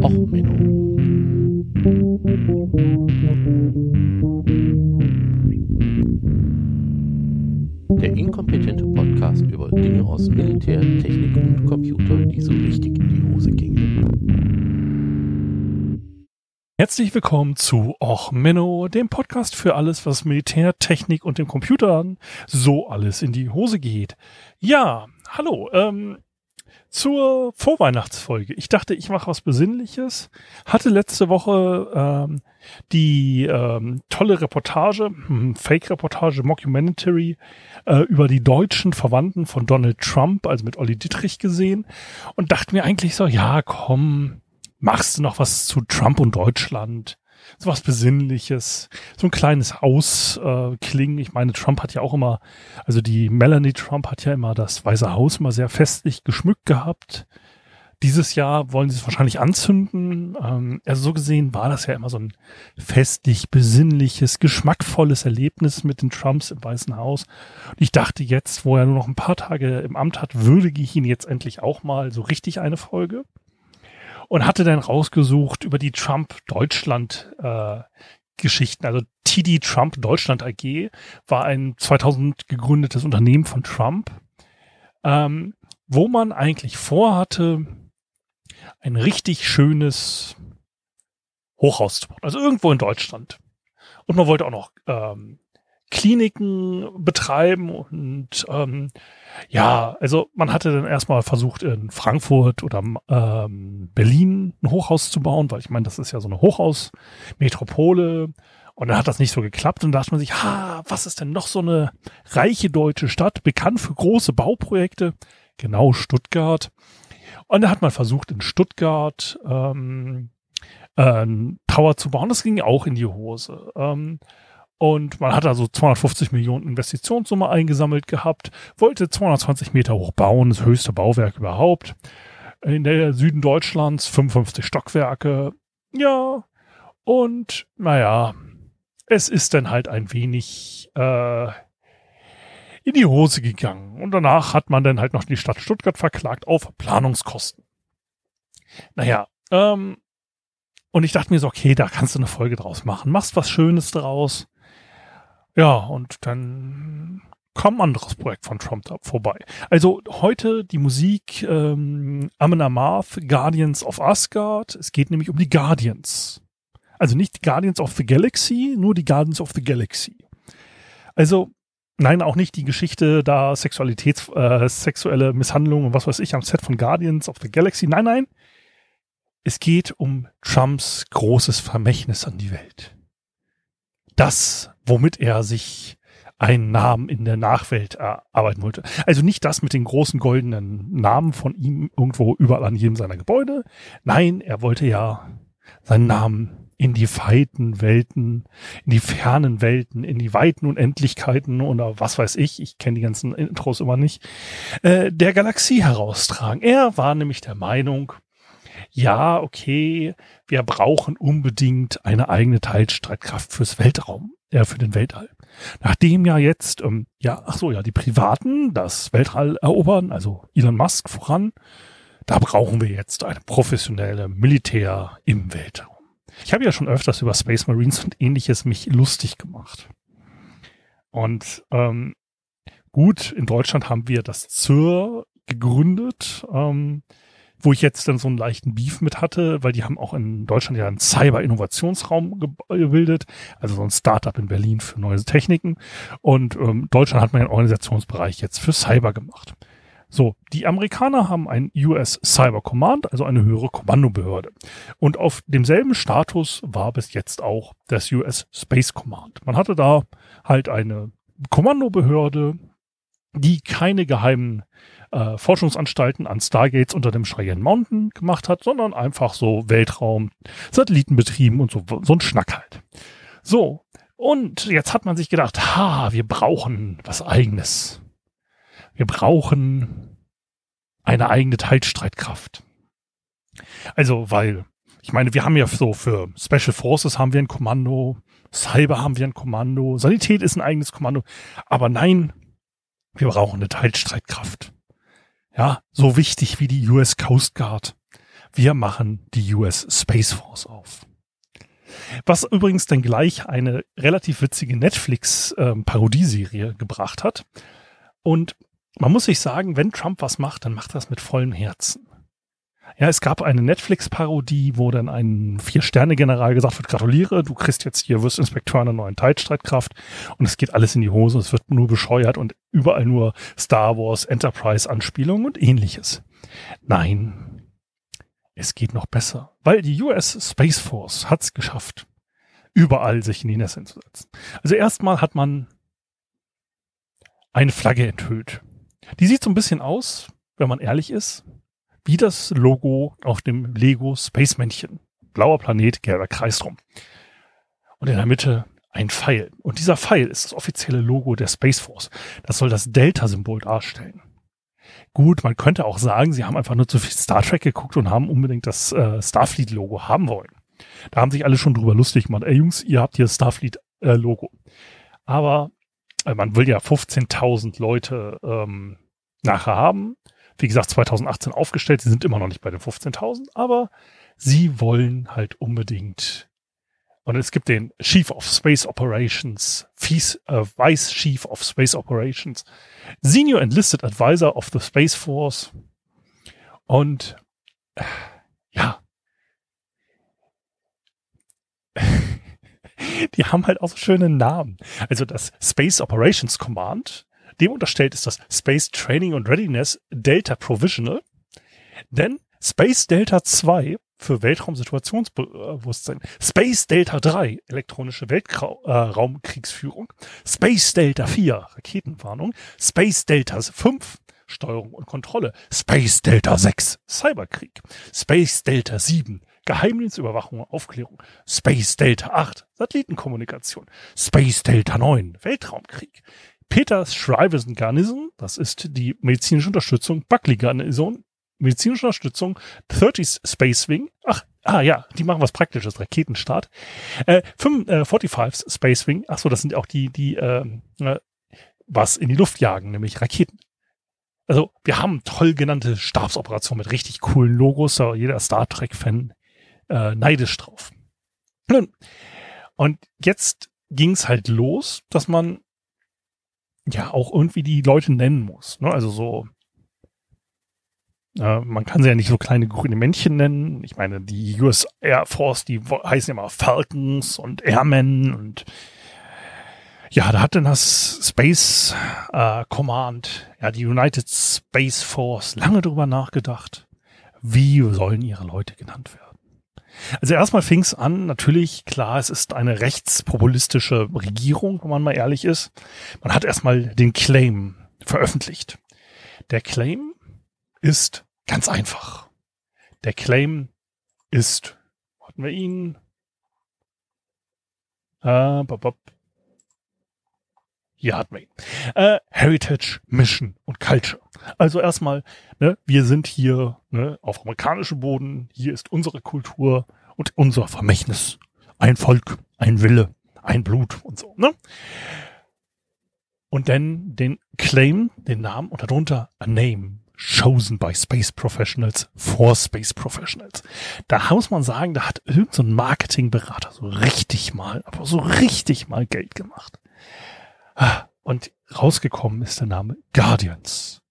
Och, Menno. Der inkompetente Podcast über Dinge aus Militär, Technik und Computer, die so richtig in die Hose gingen. Herzlich willkommen zu Och Menno, dem Podcast für alles, was Militär, Technik und dem Computer so alles in die Hose geht. Ja, hallo, ähm, zur Vorweihnachtsfolge. Ich dachte, ich mache was Besinnliches. Hatte letzte Woche ähm, die ähm, tolle Reportage, hm, Fake-Reportage, Mockumentary äh, über die deutschen Verwandten von Donald Trump, also mit Olli Dittrich gesehen und dachte mir eigentlich so, ja, komm, machst du noch was zu Trump und Deutschland? So was Besinnliches, so ein kleines Ausklingen. Ich meine, Trump hat ja auch immer, also die Melanie Trump hat ja immer das Weiße Haus immer sehr festlich geschmückt gehabt. Dieses Jahr wollen sie es wahrscheinlich anzünden. Ähm, also so gesehen war das ja immer so ein festlich, besinnliches, geschmackvolles Erlebnis mit den Trumps im Weißen Haus. Und ich dachte jetzt, wo er nur noch ein paar Tage im Amt hat, würdige ich ihn jetzt endlich auch mal so richtig eine Folge und hatte dann rausgesucht über die Trump Deutschland äh, Geschichten. Also TD Trump Deutschland AG war ein 2000 gegründetes Unternehmen von Trump, ähm, wo man eigentlich vorhatte, ein richtig schönes Hochhaus zu bauen. Also irgendwo in Deutschland. Und man wollte auch noch ähm, Kliniken betreiben und ähm, ja, also man hatte dann erstmal versucht in Frankfurt oder ähm, Berlin ein Hochhaus zu bauen, weil ich meine, das ist ja so eine Hochhausmetropole und dann hat das nicht so geklappt und da dachte man sich, ha, was ist denn noch so eine reiche deutsche Stadt, bekannt für große Bauprojekte? Genau, Stuttgart. Und da hat man versucht in Stuttgart ähm, äh, Tower zu bauen, das ging auch in die Hose. Ähm, und man hat also 250 Millionen Investitionssumme eingesammelt gehabt, wollte 220 Meter hoch bauen, das höchste Bauwerk überhaupt. In der Süden Deutschlands 55 Stockwerke. Ja, und naja, es ist dann halt ein wenig äh, in die Hose gegangen. Und danach hat man dann halt noch die Stadt Stuttgart verklagt auf Planungskosten. Naja, ähm, und ich dachte mir so, okay, da kannst du eine Folge draus machen. Machst was Schönes draus. Ja, und dann kam ein anderes Projekt von Trump da vorbei. Also heute die Musik ähm, Amon Amarth, Guardians of Asgard. Es geht nämlich um die Guardians. Also nicht Guardians of the Galaxy, nur die Guardians of the Galaxy. Also nein, auch nicht die Geschichte da Sexualitäts, äh, sexuelle Misshandlungen und was weiß ich am Set von Guardians of the Galaxy. Nein, nein. Es geht um Trumps großes Vermächtnis an die Welt. Das womit er sich einen Namen in der Nachwelt erarbeiten wollte. Also nicht das mit den großen goldenen Namen von ihm irgendwo überall an jedem seiner Gebäude. Nein, er wollte ja seinen Namen in die weiten Welten, in die fernen Welten, in die weiten Unendlichkeiten oder was weiß ich, ich kenne die ganzen Intros immer nicht, äh, der Galaxie heraustragen. Er war nämlich der Meinung, ja, okay, wir brauchen unbedingt eine eigene Teilstreitkraft fürs Weltraum ja, für den Weltall. Nachdem ja jetzt, ähm, ja, ach so, ja, die Privaten das Weltall erobern, also Elon Musk voran, da brauchen wir jetzt eine professionelle Militär im Weltraum. Ich habe ja schon öfters über Space Marines und ähnliches mich lustig gemacht. Und ähm, gut, in Deutschland haben wir das ZIR gegründet. Ähm, wo ich jetzt dann so einen leichten Beef mit hatte, weil die haben auch in Deutschland ja einen Cyber-Innovationsraum gebildet, also so ein Startup in Berlin für neue Techniken. Und ähm, Deutschland hat man einen Organisationsbereich jetzt für Cyber gemacht. So, die Amerikaner haben ein US Cyber Command, also eine höhere Kommandobehörde. Und auf demselben Status war bis jetzt auch das US Space Command. Man hatte da halt eine Kommandobehörde, die keine geheimen äh, Forschungsanstalten an Stargates unter dem Cheyenne Mountain gemacht hat, sondern einfach so Weltraum, Satellitenbetrieben und so, so ein Schnack halt. So. Und jetzt hat man sich gedacht, ha, wir brauchen was eigenes. Wir brauchen eine eigene Teilstreitkraft. Also, weil, ich meine, wir haben ja so für Special Forces haben wir ein Kommando, Cyber haben wir ein Kommando, Sanität ist ein eigenes Kommando, aber nein, wir brauchen eine Teilstreitkraft. Ja, so wichtig wie die US Coast Guard. wir machen die US Space Force auf. Was übrigens dann gleich eine relativ witzige Netflix-Parodieserie ähm, gebracht hat. Und man muss sich sagen, wenn Trump was macht, dann macht er das mit vollem Herzen. Ja, es gab eine Netflix-Parodie, wo dann ein Vier-Sterne-General gesagt wird, gratuliere, du kriegst jetzt hier, wirst Inspekteur einer neuen Teilstreitkraft und es geht alles in die Hose, es wird nur bescheuert und überall nur Star Wars, Enterprise-Anspielungen und ähnliches. Nein, es geht noch besser, weil die US Space Force hat es geschafft, überall sich in die Nässe zu setzen. Also erstmal hat man eine Flagge enthüllt. Die sieht so ein bisschen aus, wenn man ehrlich ist, wie das Logo auf dem Lego Space Männchen. Blauer Planet, gelber Kreis drum. Und in der Mitte ein Pfeil. Und dieser Pfeil ist das offizielle Logo der Space Force. Das soll das Delta-Symbol darstellen. Gut, man könnte auch sagen, sie haben einfach nur zu viel Star Trek geguckt und haben unbedingt das äh, Starfleet-Logo haben wollen. Da haben sich alle schon drüber lustig gemacht. Ey Jungs, ihr habt hier Starfleet-Logo. Äh, Aber äh, man will ja 15.000 Leute ähm, nachher haben. Wie gesagt, 2018 aufgestellt. Sie sind immer noch nicht bei den 15.000, aber sie wollen halt unbedingt. Und es gibt den Chief of Space Operations, Vice, äh, Vice Chief of Space Operations, Senior Enlisted Advisor of the Space Force. Und äh, ja, die haben halt auch so schöne Namen. Also das Space Operations Command, dem unterstellt ist das Space Training and Readiness Delta Provisional. Denn Space Delta 2 für Weltraumsituationsbewusstsein. Space Delta 3, elektronische Weltraumkriegsführung. Space Delta 4, Raketenwarnung. Space Delta 5, Steuerung und Kontrolle. Space Delta 6, Cyberkrieg. Space Delta 7, Geheimdienstüberwachung und Aufklärung. Space Delta 8, Satellitenkommunikation. Space Delta 9, Weltraumkrieg. Peters Stuyvesant Garnison, das ist die medizinische Unterstützung, Buckley Garnison, medizinische Unterstützung, 30 Space Wing, ach, ah ja, die machen was Praktisches, Raketenstart, äh, 5, äh, 45 Space Wing, ach so, das sind auch die, die äh, was in die Luft jagen, nämlich Raketen. Also wir haben toll genannte Stabsoperationen mit richtig coolen Logos, da jeder Star Trek-Fan äh, neidisch drauf. Nun, und jetzt ging's halt los, dass man ja auch irgendwie die Leute nennen muss. Ne? Also so, äh, man kann sie ja nicht so kleine grüne Männchen nennen. Ich meine, die US Air Force, die heißen immer Falcons und Airmen und ja, da hat dann das Space äh, Command, ja, die United Space Force lange drüber nachgedacht, wie sollen ihre Leute genannt werden. Also erstmal fing es an, natürlich, klar, es ist eine rechtspopulistische Regierung, wenn man mal ehrlich ist. Man hat erstmal den Claim veröffentlicht. Der Claim ist ganz einfach. Der Claim ist, hatten wir ihn, äh, bop, bop. Hier wir ihn, äh, Heritage, Mission und Culture. Also erstmal, ne, wir sind hier ne, auf amerikanischem Boden, hier ist unsere Kultur und unser Vermächtnis. Ein Volk, ein Wille, ein Blut und so. Ne? Und dann den Claim, den Namen und darunter a name chosen by Space Professionals for Space Professionals. Da muss man sagen, da hat irgendein so Marketingberater so richtig mal, aber so richtig mal Geld gemacht. Und rausgekommen ist der Name Guardians.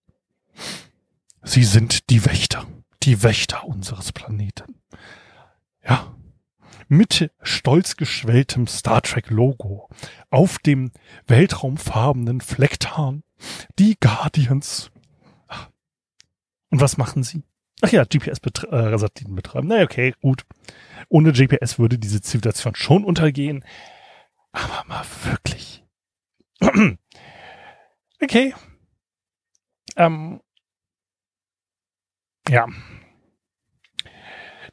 Sie sind die Wächter, die Wächter unseres Planeten. Ja, mit stolz geschwelltem Star Trek Logo auf dem weltraumfarbenen Flecktarn die Guardians. Und was machen sie? Ach ja, GPS-Satelliten äh, betreiben. Na naja, okay, gut. Ohne GPS würde diese Zivilisation schon untergehen. Aber mal wirklich. okay. Ähm, ja.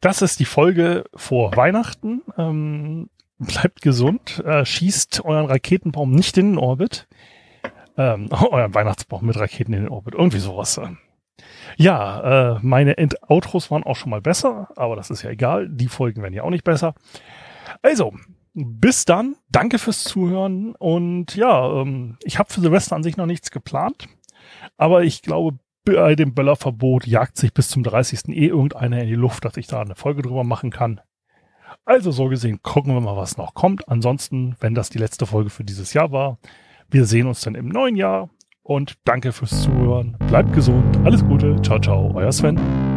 Das ist die Folge vor Weihnachten. Ähm, bleibt gesund, äh, schießt euren Raketenbaum nicht in den Orbit. Ähm, euren Weihnachtsbaum mit Raketen in den Orbit. Irgendwie sowas. Ja, äh, meine End Outros waren auch schon mal besser, aber das ist ja egal. Die Folgen werden ja auch nicht besser. Also, bis dann. Danke fürs Zuhören. Und ja, ähm, ich habe für Silvester an sich noch nichts geplant. Aber ich glaube, bei dem Böllerverbot jagt sich bis zum 30. eh irgendeiner in die Luft, dass ich da eine Folge drüber machen kann. Also so gesehen, gucken wir mal, was noch kommt. Ansonsten, wenn das die letzte Folge für dieses Jahr war, wir sehen uns dann im neuen Jahr und danke fürs Zuhören. Bleibt gesund, alles Gute, ciao, ciao, euer Sven.